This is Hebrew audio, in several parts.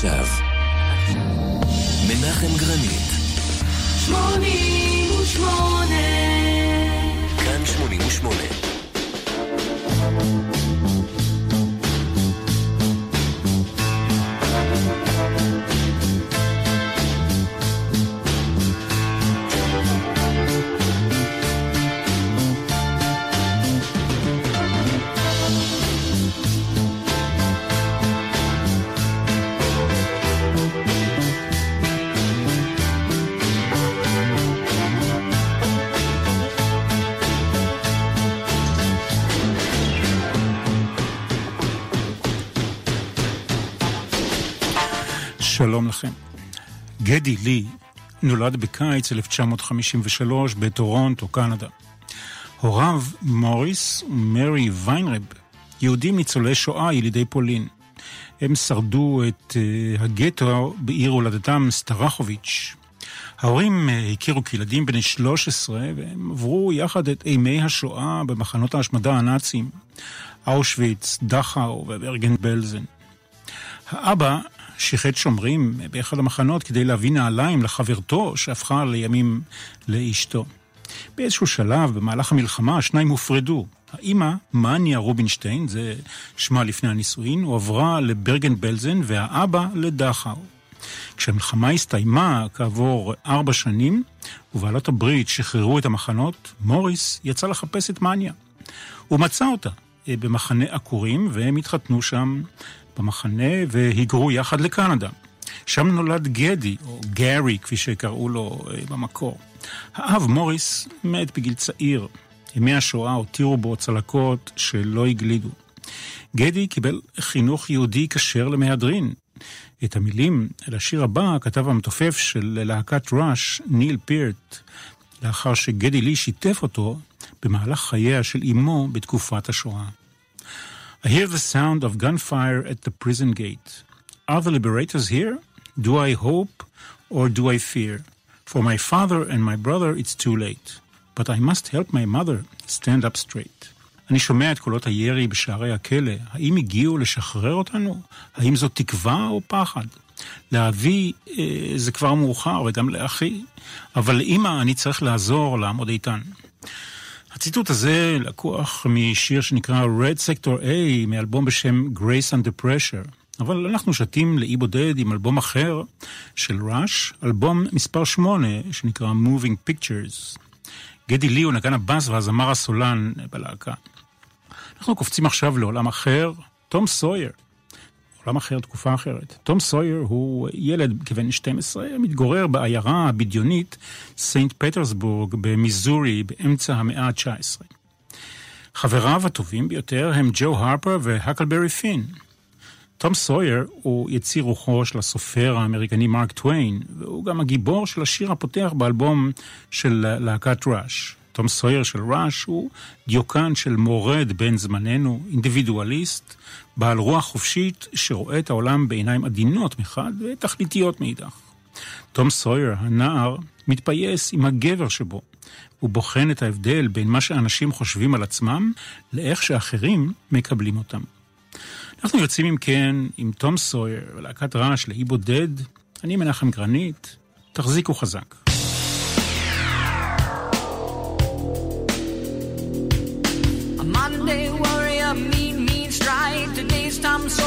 עכשיו. מנחם גרנית. 88 כאן 88 שלום לכם. גדי לי נולד בקיץ 1953 בטורונטו, קנדה. הוריו, מוריס ומרי ויינרב, יהודים ניצולי שואה ילידי פולין. הם שרדו את uh, הגטו בעיר הולדתם סטרחוביץ'. ההורים uh, הכירו כילדים בני 13 והם עברו יחד את אימי השואה במחנות ההשמדה הנאציים, אושוויץ, דכאו וברגן בלזן. האבא שיחד שומרים באחד המחנות כדי להביא נעליים לחברתו שהפכה לימים לאשתו. באיזשהו שלב, במהלך המלחמה, השניים הופרדו. האימא, מניה רובינשטיין, זה שמה לפני הנישואין, הועברה לברגן בלזן והאבא לדכאו. כשהמלחמה הסתיימה כעבור ארבע שנים, ובעלות הברית שחררו את המחנות, מוריס יצא לחפש את מניה. הוא מצא אותה אה, במחנה עקורים, והם התחתנו שם במחנה והיגרו יחד לקנדה. שם נולד גדי, או גארי, כפי שקראו לו אה, במקור. האב מוריס מת בגיל צעיר. ימי השואה הותירו בו צלקות שלא הגלידו. גדי קיבל חינוך יהודי כשר למהדרין. את המילים לשיר הבא כתב המתופף של להקת ראש, ניל פירט, לאחר שגדי לי שיתף אותו במהלך חייה של אמו בתקופת השואה. I hear the sound of gunfire at the prison gate. Are the liberators here? Do I hope or do I fear? For my father and my brother it's too late. But I must help my mother stand up straight. אני שומע את קולות הירי בשערי הכלא. האם הגיעו לשחרר אותנו? האם זו תקווה או פחד? לאבי אה, זה כבר מאוחר, וגם לאחי, אבל לאמא אני צריך לעזור לעמוד איתן. הציטוט הזה לקוח משיר שנקרא Red Sector A מאלבום בשם Grace Under Pressure. אבל אנחנו שתים לאי בודד עם אלבום אחר של ראש, אלבום מספר 8 שנקרא Moving Pictures. גדי לי הוא נגן הבאס והזמר הסולן בלהקה. אנחנו קופצים עכשיו לעולם אחר, תום סויר. עולם אחר, תקופה אחרת. תום סויר הוא ילד כבן 12, מתגורר בעיירה הבדיונית סנט פטרסבורג במיזורי באמצע המאה ה-19. חבריו הטובים ביותר הם ג'ו הרפר והקלברי פין. תום סויר הוא יציר רוחו של הסופר האמריקני מרק טוויין, והוא גם הגיבור של השיר הפותח באלבום של להקת ראש. תום סויר של ראש הוא דיוקן של מורד בן זמננו, אינדיבידואליסט, בעל רוח חופשית שרואה את העולם בעיניים עדינות מחד ותכליתיות מאידך. תום סויר, הנער, מתפייס עם הגבר שבו. הוא בוחן את ההבדל בין מה שאנשים חושבים על עצמם לאיך שאחרים מקבלים אותם. אנחנו יוצאים אם כן עם תום סויר ולהקת רעש לאי בודד. אני מנחם גרנית, תחזיקו חזק.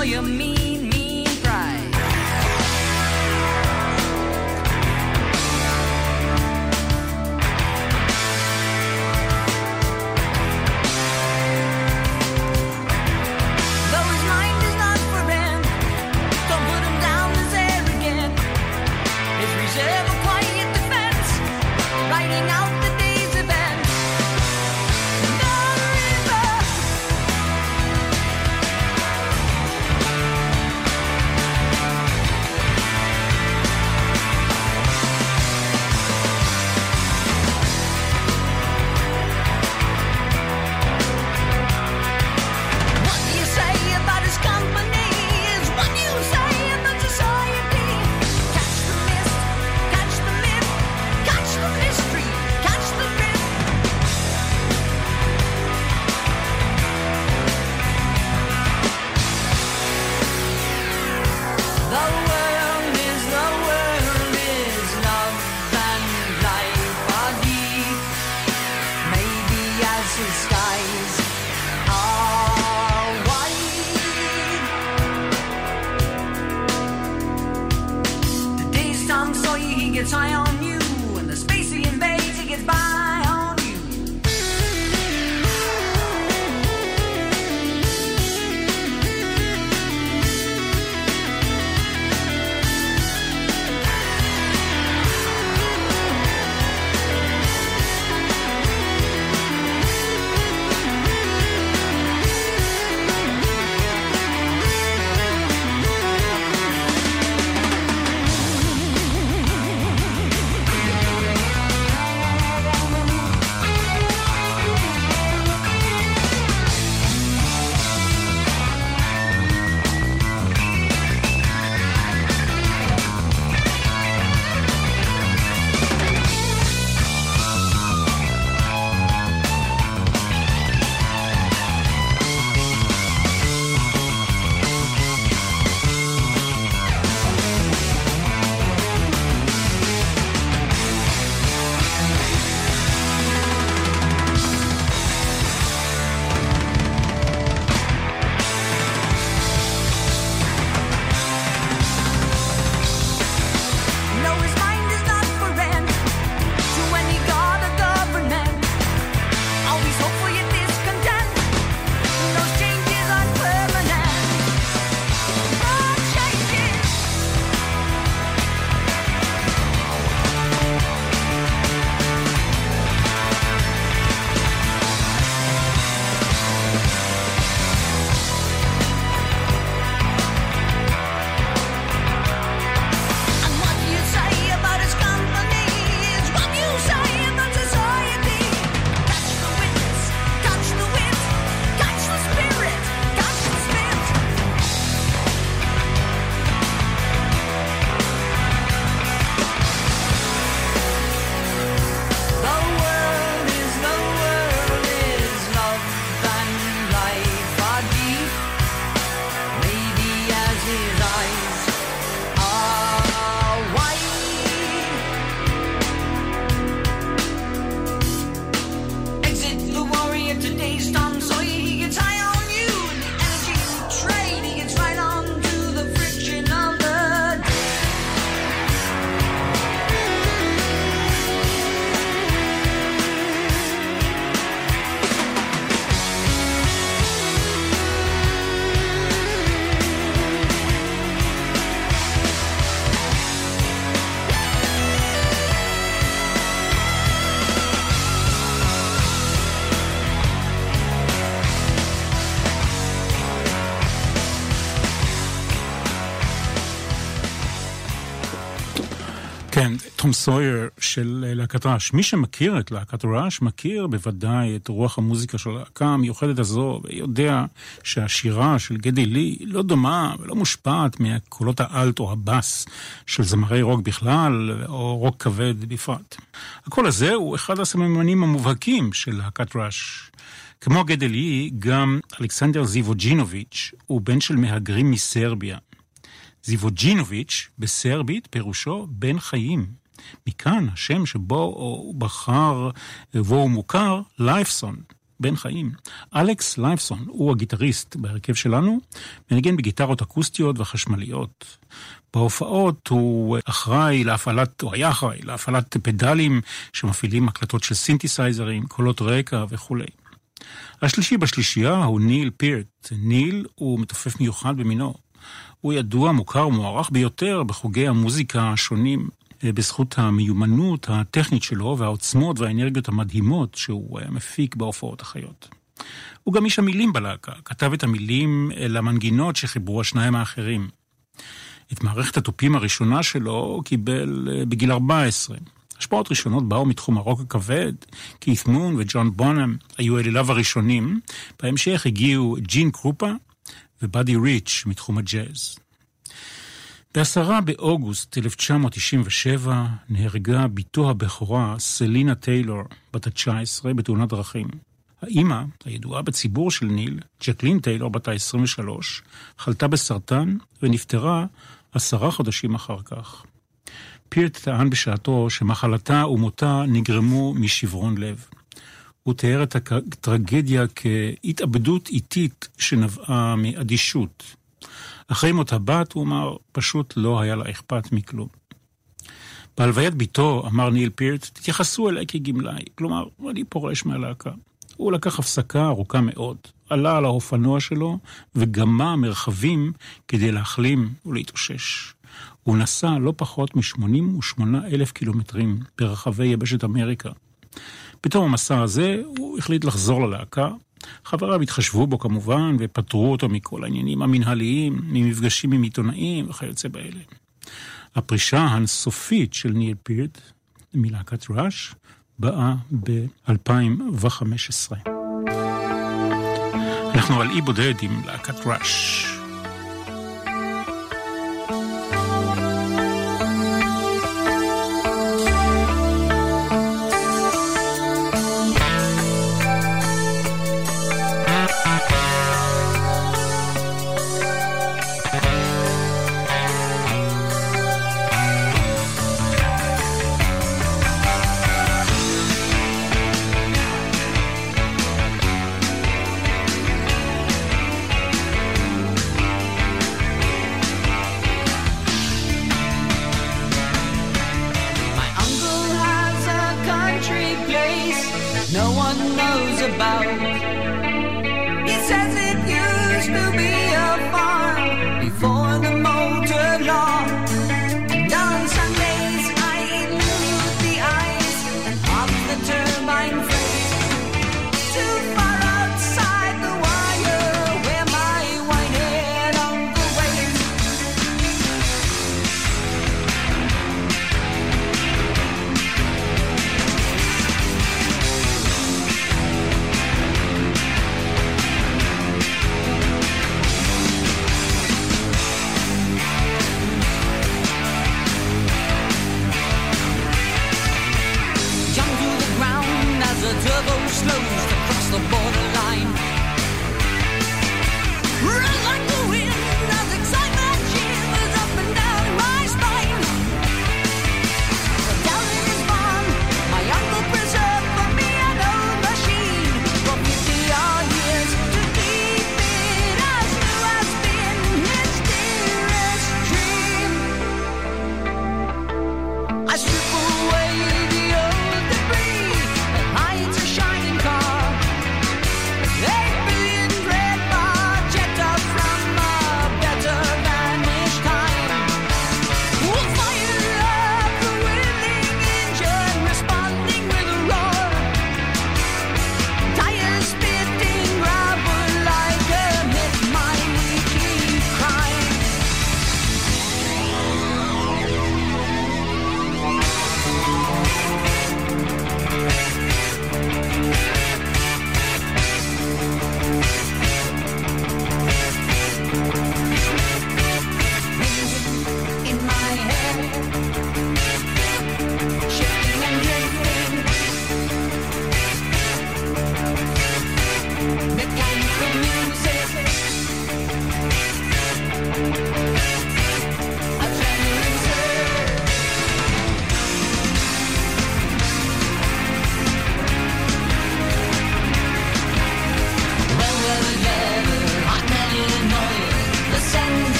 all you mean. תום סויר של אה, להקת רעש. מי שמכיר את להקת רעש, מכיר בוודאי את רוח המוזיקה של הלהקה המיוחדת הזו, ויודע שהשירה של גדי לי לא דומה ולא מושפעת מהקולות האלט או הבאס של זמרי רוק בכלל, או רוק כבד בפרט. הקול הזה הוא אחד הסממנים המובהקים של להקת רעש. כמו גדי לי, גם אלכסנדר זיבוג'ינוביץ' הוא בן של מהגרים מסרביה. זיבוג'ינוביץ' בסרבית פירושו בן חיים. מכאן השם שבו הוא בחר ובו הוא מוכר, לייפסון, בן חיים. אלכס לייפסון הוא הגיטריסט בהרכב שלנו, מנגן בגיטרות אקוסטיות וחשמליות. בהופעות הוא אחראי להפעלת, הוא היה אחראי להפעלת פדלים שמפעילים הקלטות של סינתסייזרים, קולות רקע וכולי. השלישי בשלישייה הוא ניל פירט. ניל הוא מתופף מיוחד במינו. הוא ידוע, מוכר ומוערך ביותר בחוגי המוזיקה השונים בזכות המיומנות הטכנית שלו והעוצמות והאנרגיות המדהימות שהוא מפיק בהופעות החיות. הוא גם איש המילים בלהקה, כתב את המילים למנגינות שחיברו השניים האחרים. את מערכת התופים הראשונה שלו הוא קיבל אה, בגיל 14. השפעות ראשונות באו מתחום הרוק הכבד, כית מון וג'ון בונאם היו אליליו הראשונים, בהמשך הגיעו ג'ין קרופה ובאדי ריץ' מתחום הג'אז. ב-10 באוגוסט 1997 נהרגה בתו הבכורה סלינה טיילור, בת ה-19, בתאונת דרכים. האימא, הידועה בציבור של ניל, ג'קלין טיילור, בת ה-23, חלתה בסרטן ונפטרה עשרה חודשים אחר כך. פירט טען בשעתו שמחלתה ומותה נגרמו משברון לב. הוא תיאר את הטרגדיה כהתאבדות איטית שנבעה מאדישות. אחרי מות הבת, הוא אמר, פשוט לא היה לה אכפת מכלום. בהלוויית ביתו אמר ניל פירט, תתייחסו אליי כגמלאי, כלומר, אני פורש מהלהקה. הוא לקח הפסקה ארוכה מאוד, עלה על האופנוע שלו וגמה מרחבים כדי להחלים ולהתאושש. הוא נסע לא פחות מ-88 אלף קילומטרים ברחבי יבשת אמריקה. בתום המסע הזה הוא החליט לחזור ללהקה. חבריו התחשבו בו כמובן ופטרו אותו מכל העניינים המנהליים, ממפגשים עם עיתונאים וכיוצא באלה. הפרישה הסופית של ניל פירט מלהקת ראש באה ב-2015. אנחנו על אי בודד עם להקת ראש.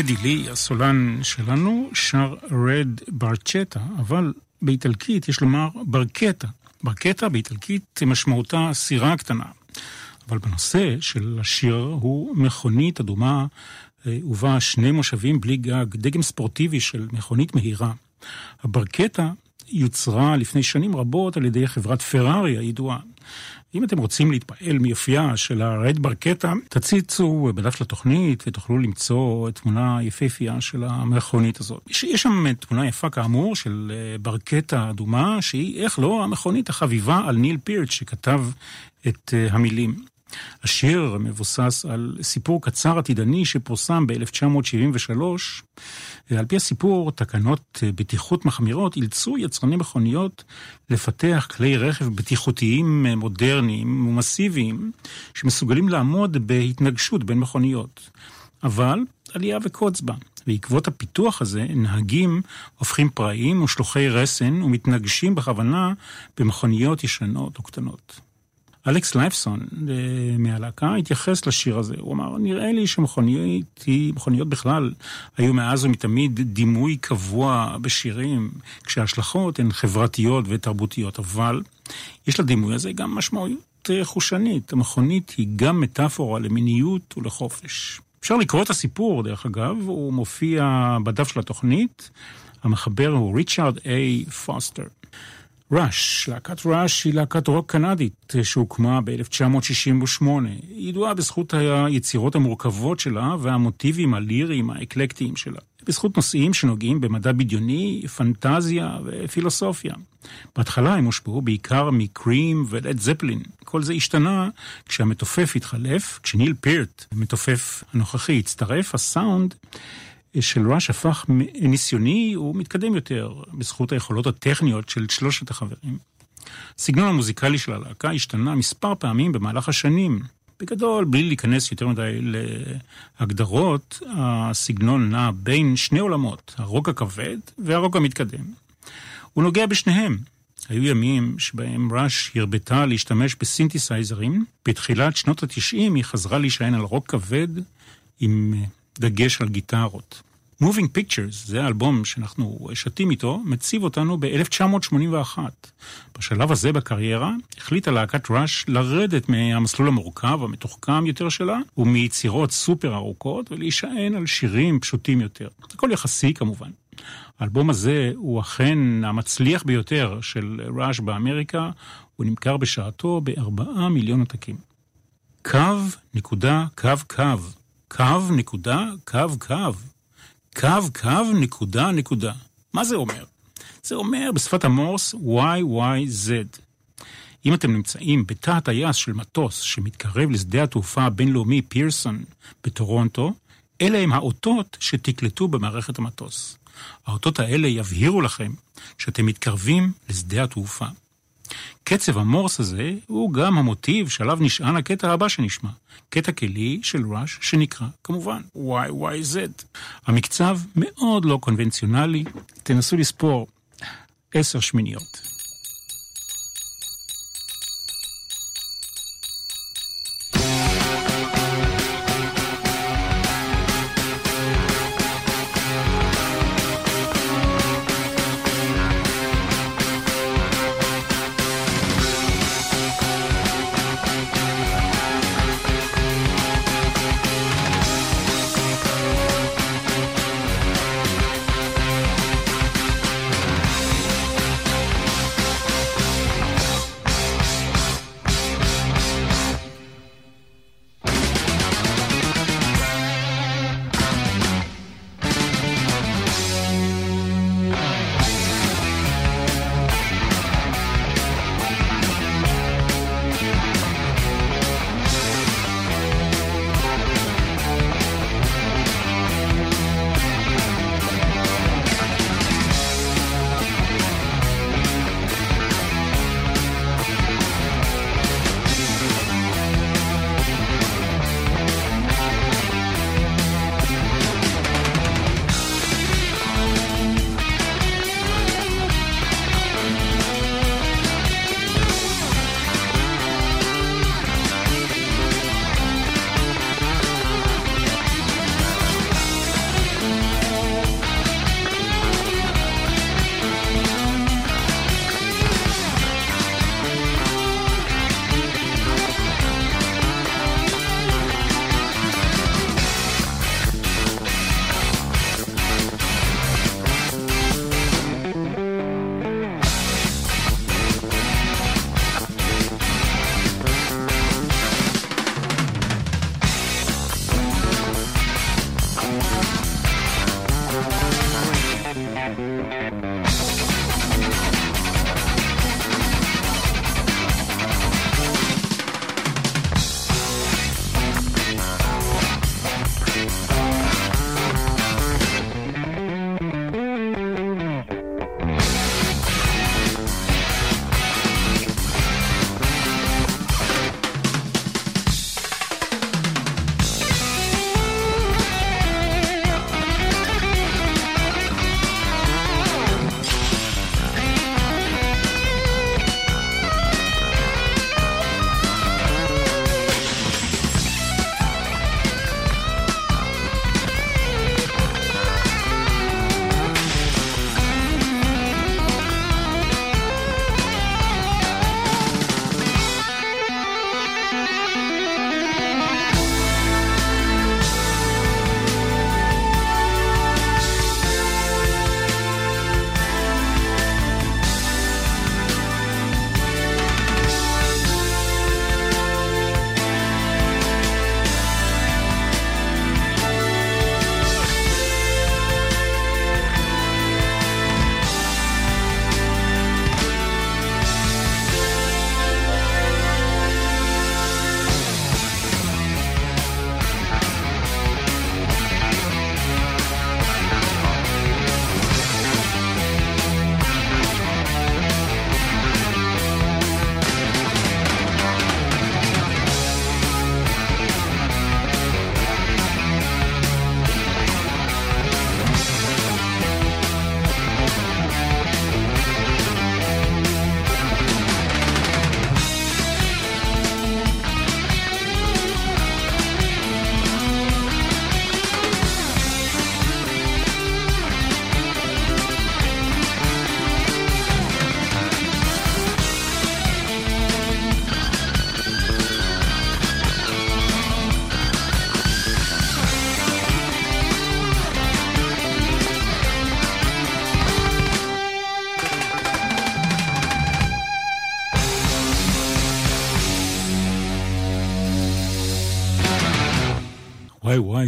גדי לי, הסולן שלנו, שר רד ברצ'טה, אבל באיטלקית יש לומר ברקטה. ברקטה באיטלקית משמעותה סירה קטנה. אבל בנושא של השיר הוא מכונית אדומה אה, ובה שני מושבים בלי גג, דגם ספורטיבי של מכונית מהירה. הברקטה יוצרה לפני שנים רבות על ידי חברת פרארי הידועה. אם אתם רוצים להתפעל מיופייה של הרד ברקטה, תציצו בדף של התוכנית ותוכלו למצוא תמונה יפהפייה של המכונית הזאת. יש, שם תמונה יפה כאמור של אה, ברקטה אדומה, שהיא, איך לא, המכונית החביבה על ניל פירט שכתב את אה, המילים. השיר מבוסס על סיפור קצר עתידני שפורסם ב-1973. על פי הסיפור, תקנות בטיחות מחמירות אילצו יצרני מכוניות לפתח כלי רכב בטיחותיים מודרניים ומסיביים שמסוגלים לעמוד בהתנגשות בין מכוניות. אבל עלייה וקוץ בה. בעקבות הפיתוח הזה, נהגים הופכים פראיים ושלוחי רסן ומתנגשים בכוונה במכוניות ישנות או קטנות. אלכס לייפסון אה, מהלהקה התייחס לשיר הזה, הוא אמר, נראה לי שמכוניות בכלל היו מאז ומתמיד דימוי קבוע בשירים, כשההשלכות הן חברתיות ותרבותיות, אבל יש לדימוי הזה גם משמעות אה, חושנית. המכונית היא גם מטאפורה למיניות ולחופש. אפשר לקרוא את הסיפור, דרך אגב, הוא מופיע בדף של התוכנית. המחבר הוא ריצ'רד איי פוסטר. ראש, להקת ראש היא להקת רוק קנדית שהוקמה ב-1968. היא ידועה בזכות היצירות המורכבות שלה והמוטיבים הליריים האקלקטיים שלה. בזכות נושאים שנוגעים במדע בדיוני, פנטזיה ופילוסופיה. בהתחלה הם הושפעו בעיקר מקרים ולד זפלין. כל זה השתנה כשהמתופף התחלף, כשניל פירט, המתופף הנוכחי, הצטרף, הסאונד של ראש הפך ניסיוני ומתקדם יותר, בזכות היכולות הטכניות של שלושת החברים. הסגנון המוזיקלי של הלהקה השתנה מספר פעמים במהלך השנים. בגדול, בלי להיכנס יותר מדי להגדרות, הסגנון נע בין שני עולמות, הרוק הכבד והרוק המתקדם. הוא נוגע בשניהם. היו ימים שבהם ראש הרבתה להשתמש בסינתסייזרים. בתחילת שנות התשעים היא חזרה להישען על רוק כבד עם דגש על גיטרות. Moving Pictures, זה האלבום שאנחנו שתים איתו, מציב אותנו ב-1981. בשלב הזה בקריירה החליטה להקת ראש לרדת מהמסלול המורכב, המתוחכם יותר שלה, ומיצירות סופר ארוכות, ולהישען על שירים פשוטים יותר. הכל יחסי כמובן. האלבום הזה הוא אכן המצליח ביותר של ראש באמריקה, הוא נמכר בשעתו בארבעה מיליון עותקים. קו, נקודה, קו, קו. קו, נקודה, קו, קו. קו, קו, נקודה, נקודה. מה זה אומר? זה אומר בשפת המורס YYZ. אם אתם נמצאים בתא הטייס של מטוס שמתקרב לשדה התעופה הבינלאומי פירסון בטורונטו, אלה הם האותות שתקלטו במערכת המטוס. האותות האלה יבהירו לכם שאתם מתקרבים לשדה התעופה. קצב המורס הזה הוא גם המוטיב שעליו נשען הקטע הבא שנשמע, קטע כלי של ראש שנקרא כמובן YYZ. המקצב מאוד לא קונבנציונלי, תנסו לספור עשר שמיניות.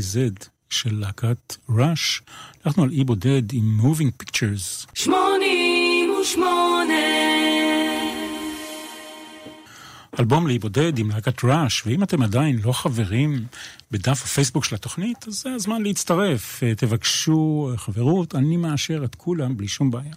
YYZ של להקת ראש. הלכנו על אי בודד עם Moving Pictures. שמונים ושמונה אלבום להיבודד עם להקת ראש, ואם אתם עדיין לא חברים בדף הפייסבוק של התוכנית, אז זה הזמן להצטרף. אה, תבקשו אה, חברות, אני מאשר את כולם בלי שום בעיה.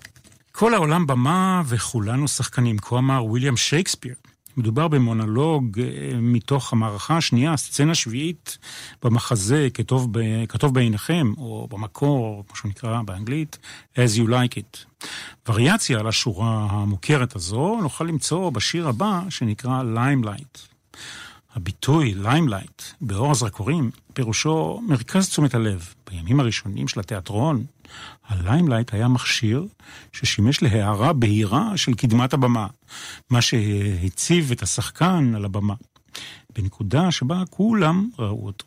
כל העולם במה וכולנו שחקנים, כה אמר ויליאם שייקספיר. מדובר במונולוג אה, מתוך המערכה השנייה, סצנה שביעית במחזה כתוב, ב, כטוב בעיניכם, או במקור, כמו שהוא נקרא באנגלית, as you like it. וריאציה על השורה המוכרת הזו נוכל למצוא בשיר הבא שנקרא Limelight. הביטוי limelight באור הזרקורים פירושו מרכז תשומת הלב. בימים הראשונים של התיאטרון, ה limelight היה מכשיר ששימש להארה בהירה של קדמת הבמה, מה שהציב את השחקן על הבמה, בנקודה שבה כולם ראו אותו.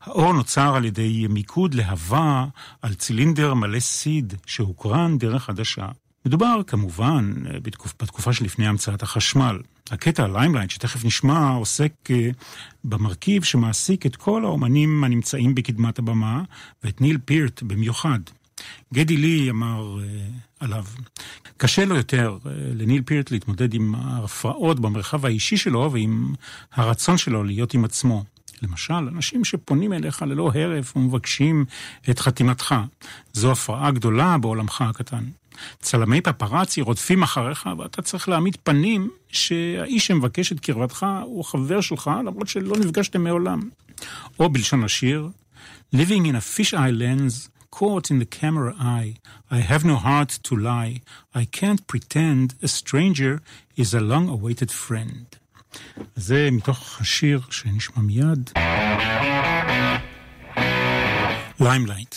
האור נוצר על ידי מיקוד להבה על צילינדר מלא סיד שהוקרן דרך עדשה. מדובר כמובן בתקופ, בתקופה שלפני המצאת החשמל. הקטע Limelight שתכף נשמע עוסק אה, במרכיב שמעסיק את כל האומנים הנמצאים בקדמת הבמה ואת ניל פירט במיוחד. גדי לי אמר uh, עליו, קשה לו יותר uh, לניל פירט להתמודד עם ההפרעות במרחב האישי שלו ועם הרצון שלו להיות עם עצמו. למשל, אנשים שפונים אליך ללא הרף ומבקשים את חתימתך. זו הפרעה גדולה בעולמך הקטן. צלמי פפרצי רודפים אחריך, ואתה צריך להעמיד פנים שהאיש שמבקש את קרבתך הוא חבר שלך, למרות שלא נפגשתם מעולם. או בלשון השיר, Living in a fish lens, caught in the camera eye, I have no heart to lie, I can't pretend a stranger is a long awaited friend. זה מתוך השיר שנשמע מיד. Limelight.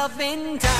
yourself in time.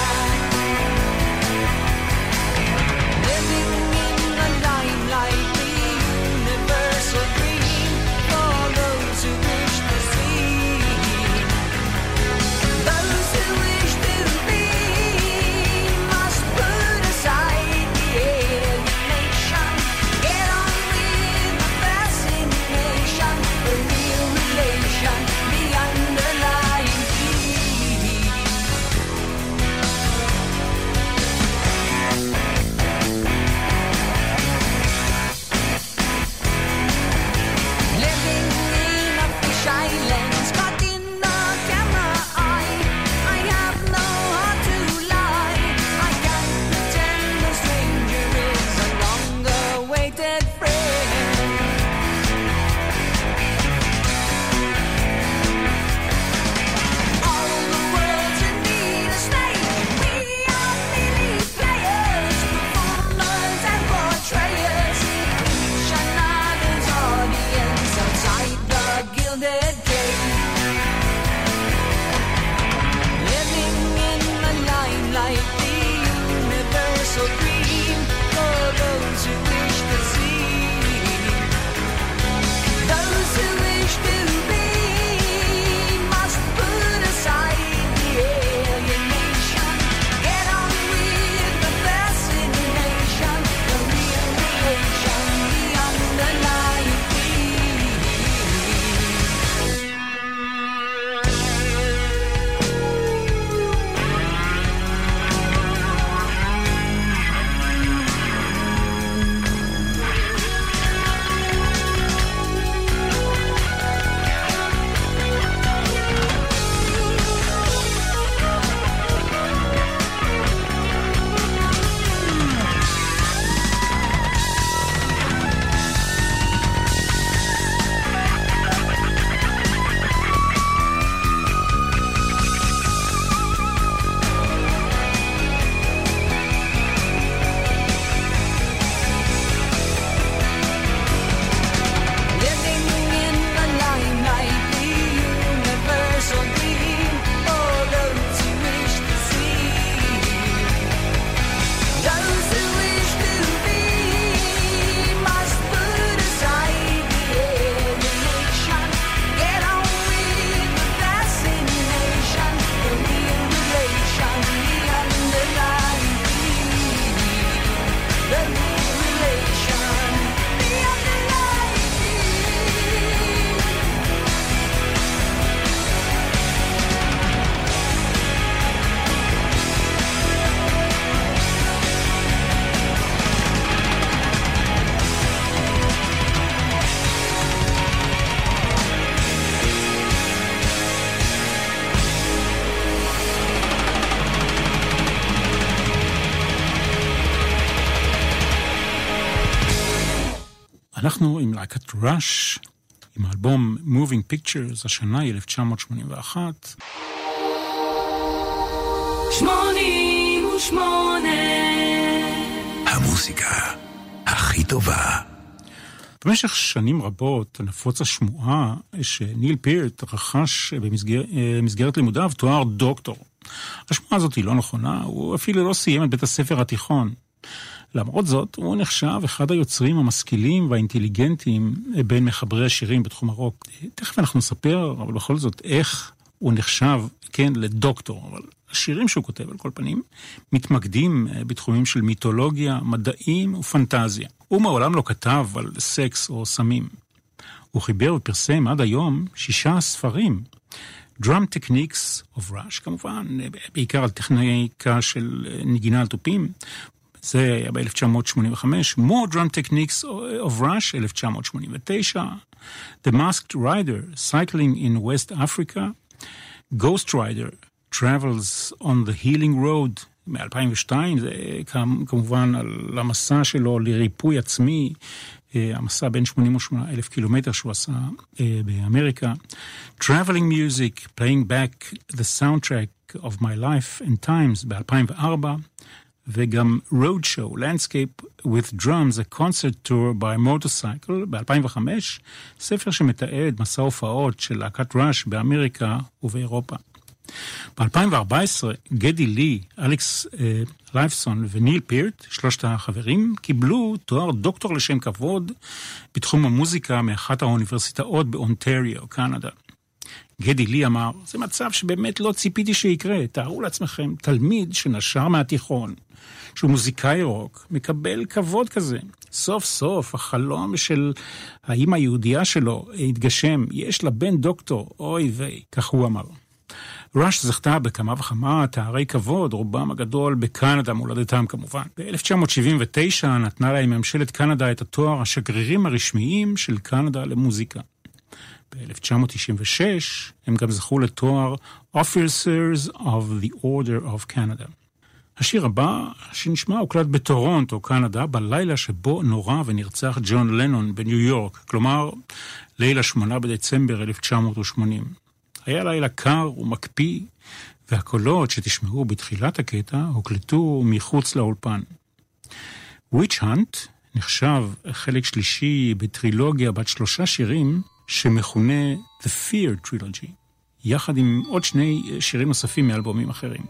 אנחנו עם להקת ראש, עם האלבום Moving Pictures, השנה היא 1981. 88 המוסיקה הכי טובה. במשך שנים רבות נפוצה שמועה שניל פירט רכש במסגרת לימודיו תואר דוקטור. השמועה הזאת היא לא נכונה, הוא אפילו לא סיים את בית הספר התיכון. למרות זאת, הוא נחשב אחד היוצרים המשכילים והאינטליגנטיים בין מחברי השירים בתחום הרוק. תכף אנחנו נספר, אבל בכל זאת, איך הוא נחשב, כן, לדוקטור. אבל השירים שהוא כותב, על כל פנים, מתמקדים בתחומים של מיתולוגיה, מדעים ופנטזיה. הוא מעולם לא כתב על סקס או סמים. הוא חיבר ופרסם עד היום שישה ספרים. Drum Techniques of Rush, כמובן, בעיקר על טכניקה של נגינה על תופים. זה היה ב-1985, More Drum Techniques of Rush, 1989, The Masked Rider, Cycling in West Africa, Ghost Rider, Travels on the Healing Road, מ-2002, זה כמובן על המסע שלו לריפוי עצמי, המסע בין 88 אלף קילומטר שהוא עשה באמריקה. Traveling Music, Playing Back the Soundtrack of My Life and Times ב-2004, וגם Road Show, Landscape with Drums, a concert tour by motorcycle ב-2005, ספר שמתעד מסע הופעות של להקת ראש באמריקה ובאירופה. ב-2014, גדי לי, אלכס אה, לייפסון וניל פירט, שלושת החברים, קיבלו תואר דוקטור לשם כבוד בתחום המוזיקה מאחת האוניברסיטאות באונטריו, קנדה. גדי לי אמר, זה מצב שבאמת לא ציפיתי שיקרה. תארו לעצמכם, תלמיד שנשר מהתיכון, שהוא מוזיקאי רוק, מקבל כבוד כזה. סוף סוף החלום של האימא היהודייה שלו התגשם, יש לה בן דוקטור, אוי ויי, כך הוא אמר. ראש זכתה בכמה וכמה תארי כבוד, רובם הגדול בקנדה, מולדתם כמובן. ב-1979 נתנה להם ממשלת קנדה את התואר השגרירים הרשמיים של קנדה למוזיקה. ב-1996 הם גם זכו לתואר Officers of the Order of Canada. השיר הבא שנשמע הוקלט בטורונטו, קנדה, בלילה שבו נורה ונרצח ג'ון לנון בניו יורק, כלומר, ליל 8 בדצמבר 1980. היה לילה קר ומקפיא, והקולות שתשמעו בתחילת הקטע הוקלטו מחוץ לאולפן. וויץ' האנט נחשב חלק שלישי בטרילוגיה בת שלושה שירים שמכונה The Fear Trilogy, יחד עם עוד שני שירים נוספים מאלבומים אחרים.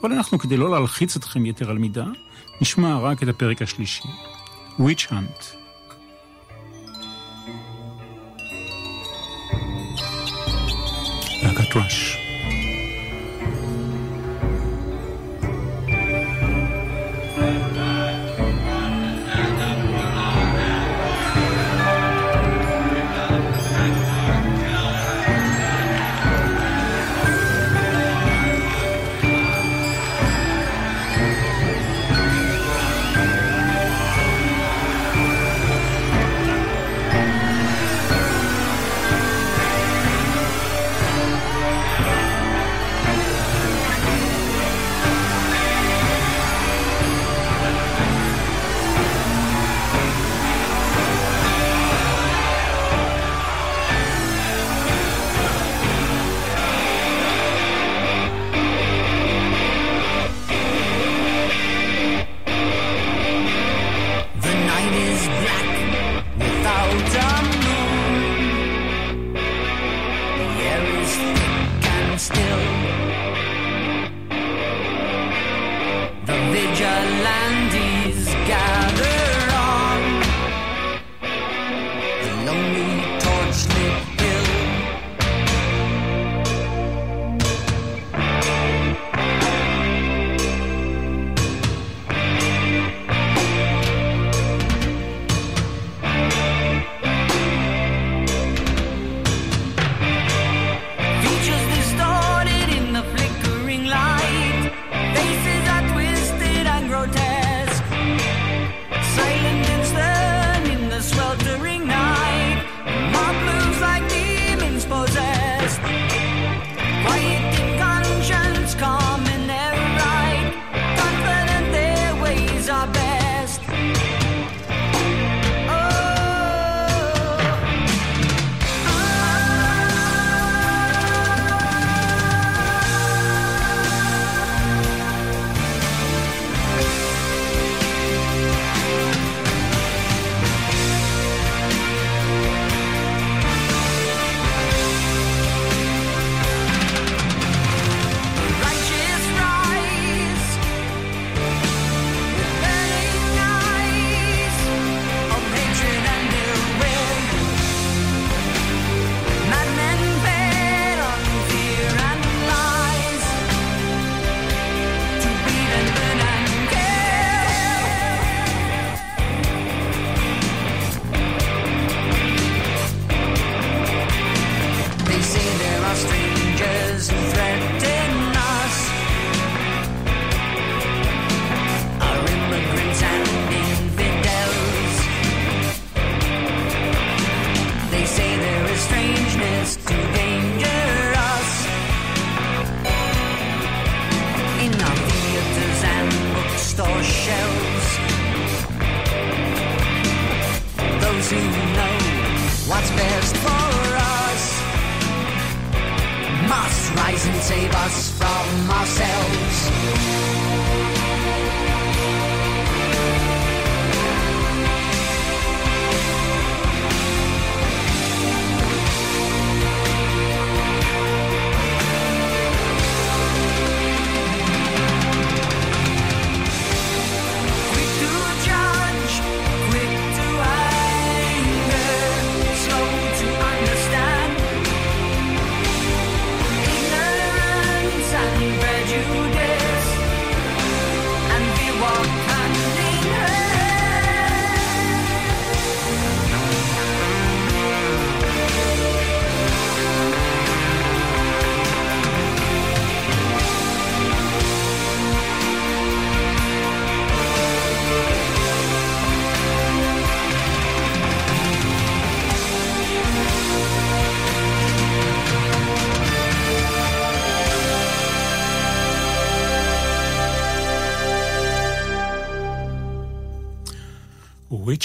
אבל אנחנו, כדי לא להלחיץ אתכם יתר על מידה, נשמע רק את הפרק השלישי, Witch Hunt. Faces are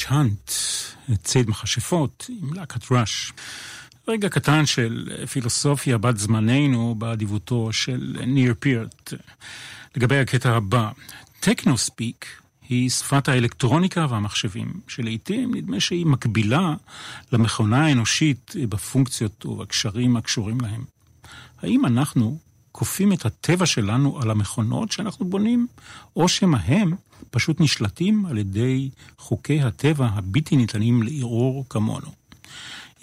האנט, ציד מכשפות עם להקת ראש. רגע קטן של פילוסופיה בת זמננו באדיבותו של ניר פירט. לגבי הקטע הבא, טכנוספיק היא שפת האלקטרוניקה והמחשבים, שלעיתים נדמה שהיא מקבילה למכונה האנושית בפונקציות ובקשרים הקשורים להם. האם אנחנו כופים את הטבע שלנו על המכונות שאנחנו בונים, או שמא הם פשוט נשלטים על ידי חוקי הטבע הבלתי ניתנים לערעור כמונו.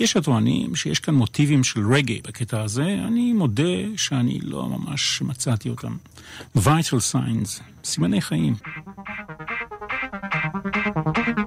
יש הטוענים שיש כאן מוטיבים של רגעי בקטע הזה, אני מודה שאני לא ממש מצאתי אותם. vital signs, סימני חיים. Unstable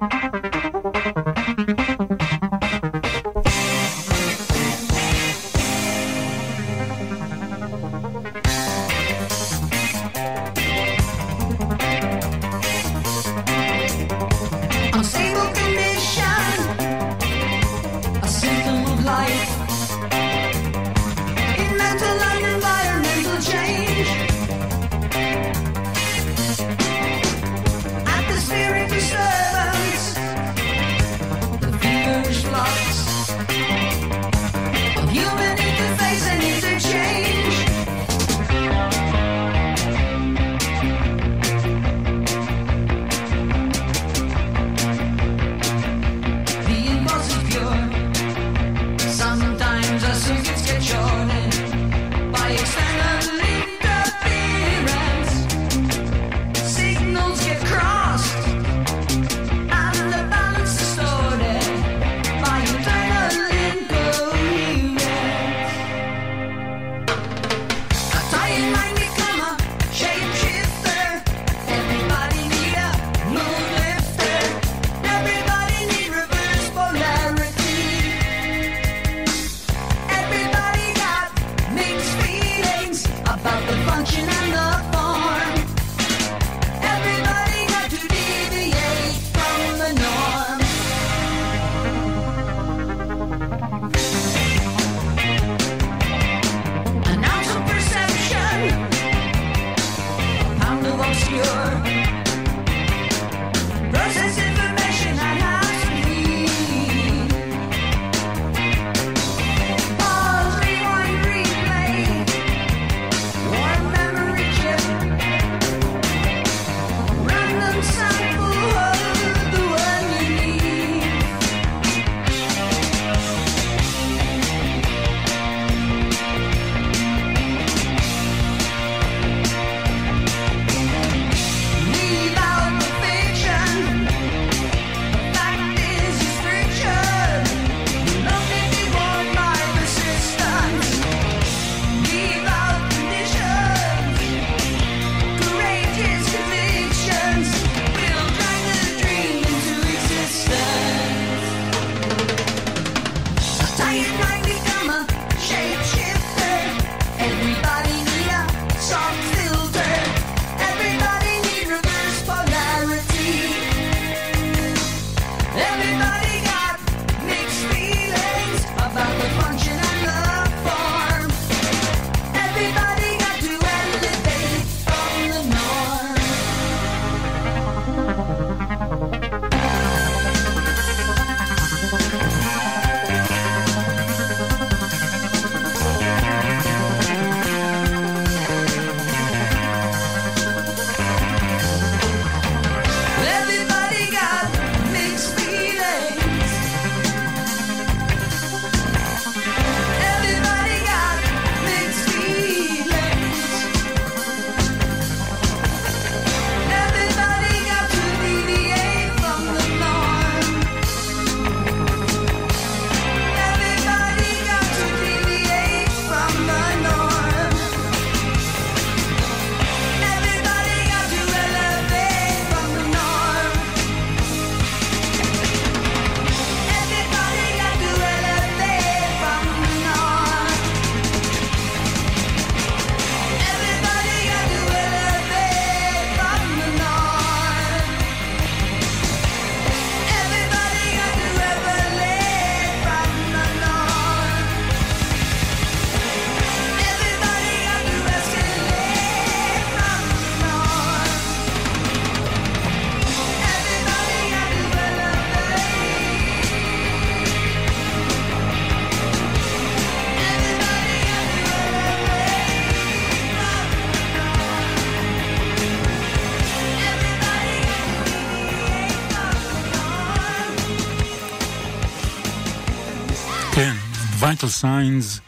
וייטל סיינס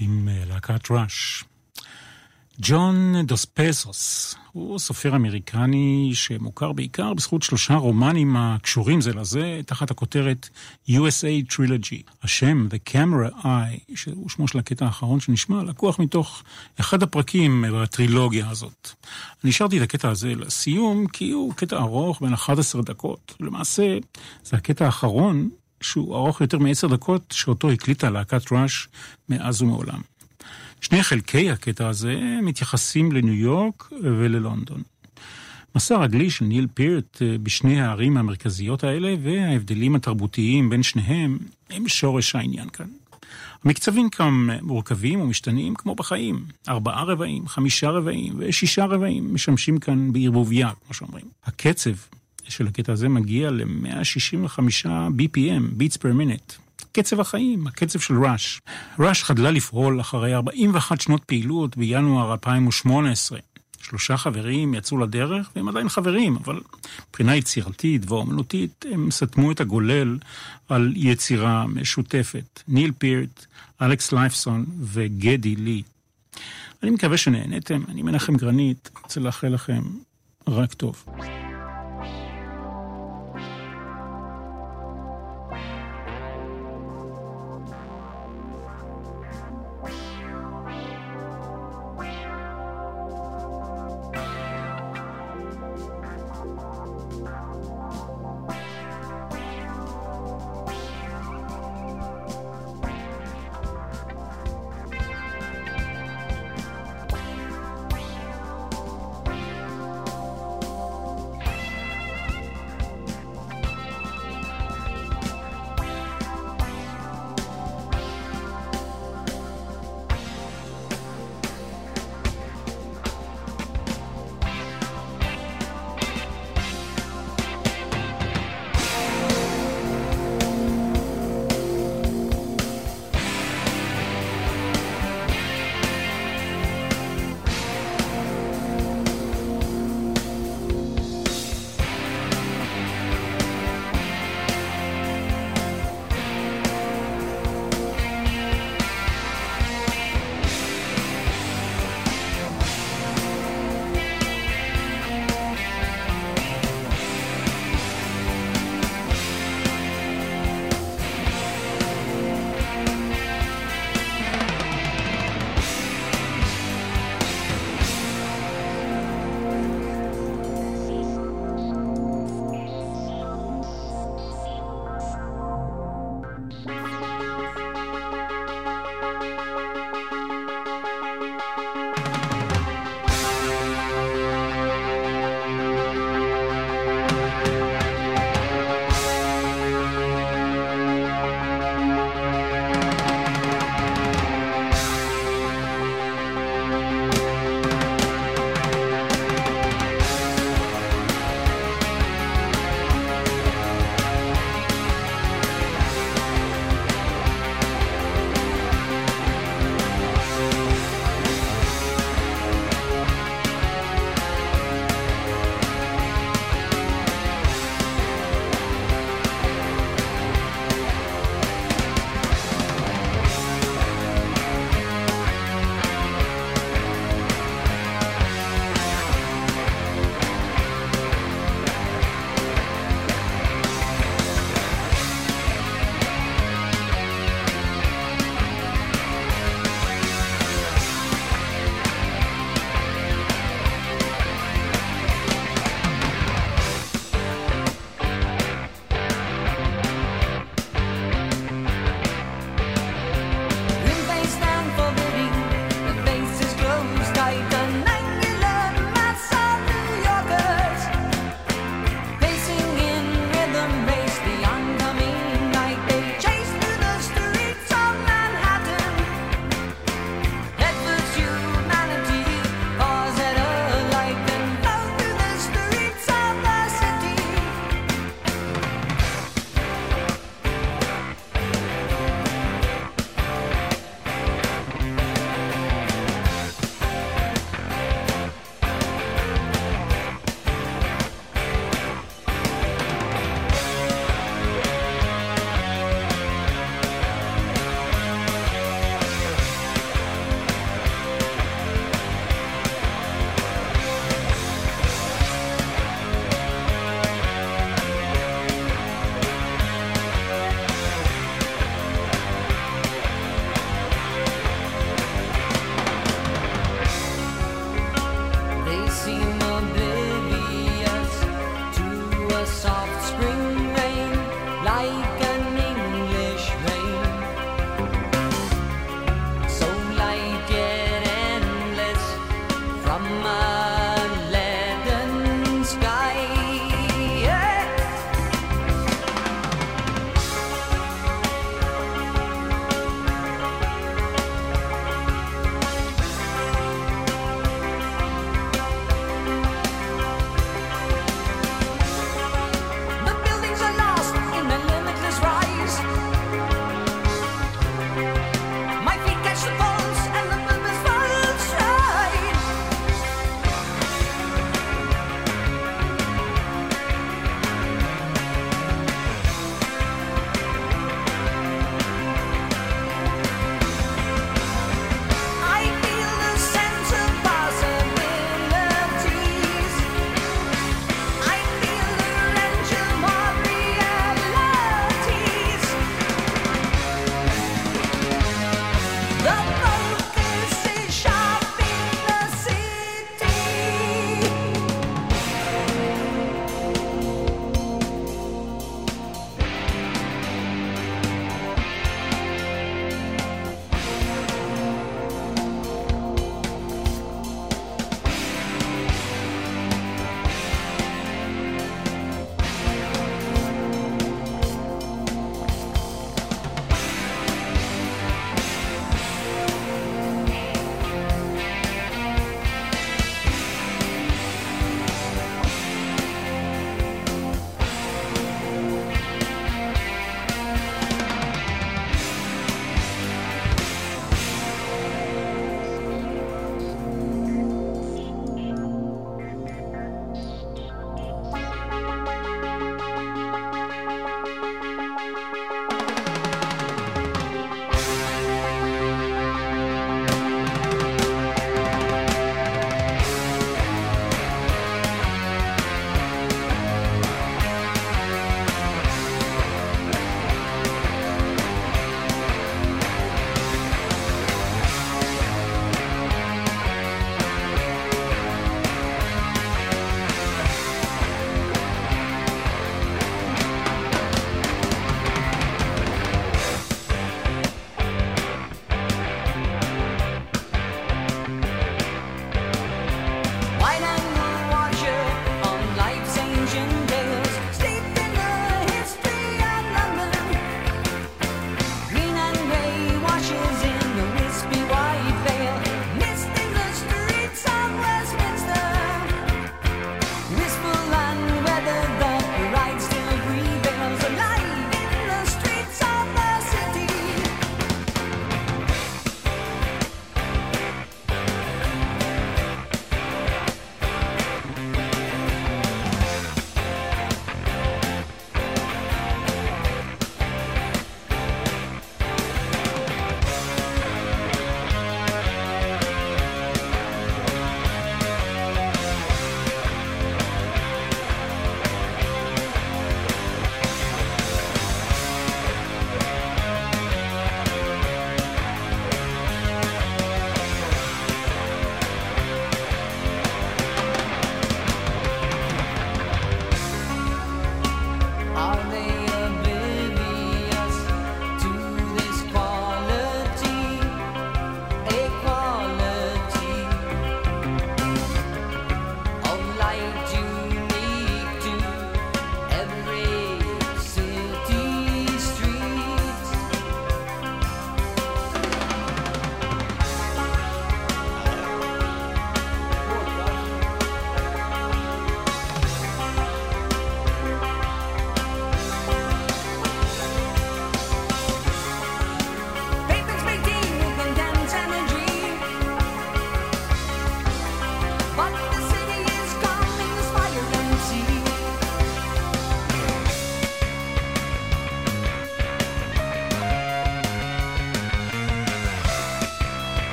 עם אה, להקת ראש. ג'ון דוס פזוס הוא סופר אמריקני שמוכר בעיקר בזכות שלושה רומנים הקשורים זה לזה תחת הכותרת USA Trilogy. השם The Camera Eye, שהוא שמו של הקטע האחרון שנשמע, לקוח מתוך אחד הפרקים בטרילוגיה הזאת. אני השארתי את הקטע הזה לסיום כי הוא קטע ארוך בין 11 דקות. למעשה זה הקטע האחרון שהוא ארוך יותר מעשר דקות שאותו הקליטה להקת ראש מאז ומעולם. שני חלקי הקטע הזה מתייחסים לניו יורק וללונדון. מסע רגלי של ניל פירט אה, בשני הערים המרכזיות האלה וההבדלים התרבותיים בין שניהם הם שורש העניין כאן. המקצבים כאן מורכבים ומשתנים כמו בחיים. ארבעה רבעים, חמישה רבעים ושישה רבעים משמשים כאן בערבוביה, כמו שאומרים. הקצב של הקטע הזה מגיע ל-165 BPM, Beats per minute. קצב החיים, הקצב של ראש. ראש חדלה לפעול אחרי 41 שנות פעילות בינואר 2018. שלושה חברים יצאו לדרך, והם עדיין חברים, אבל מבחינה יצירתית ואומנותית הם סתמו את הגולל על יצירה משותפת. ניל פירט, אלכס לייפסון וגדי לי. אני מקווה שנהניתם, אני מנחם גרנית, רוצה לאחל לכם רק טוב.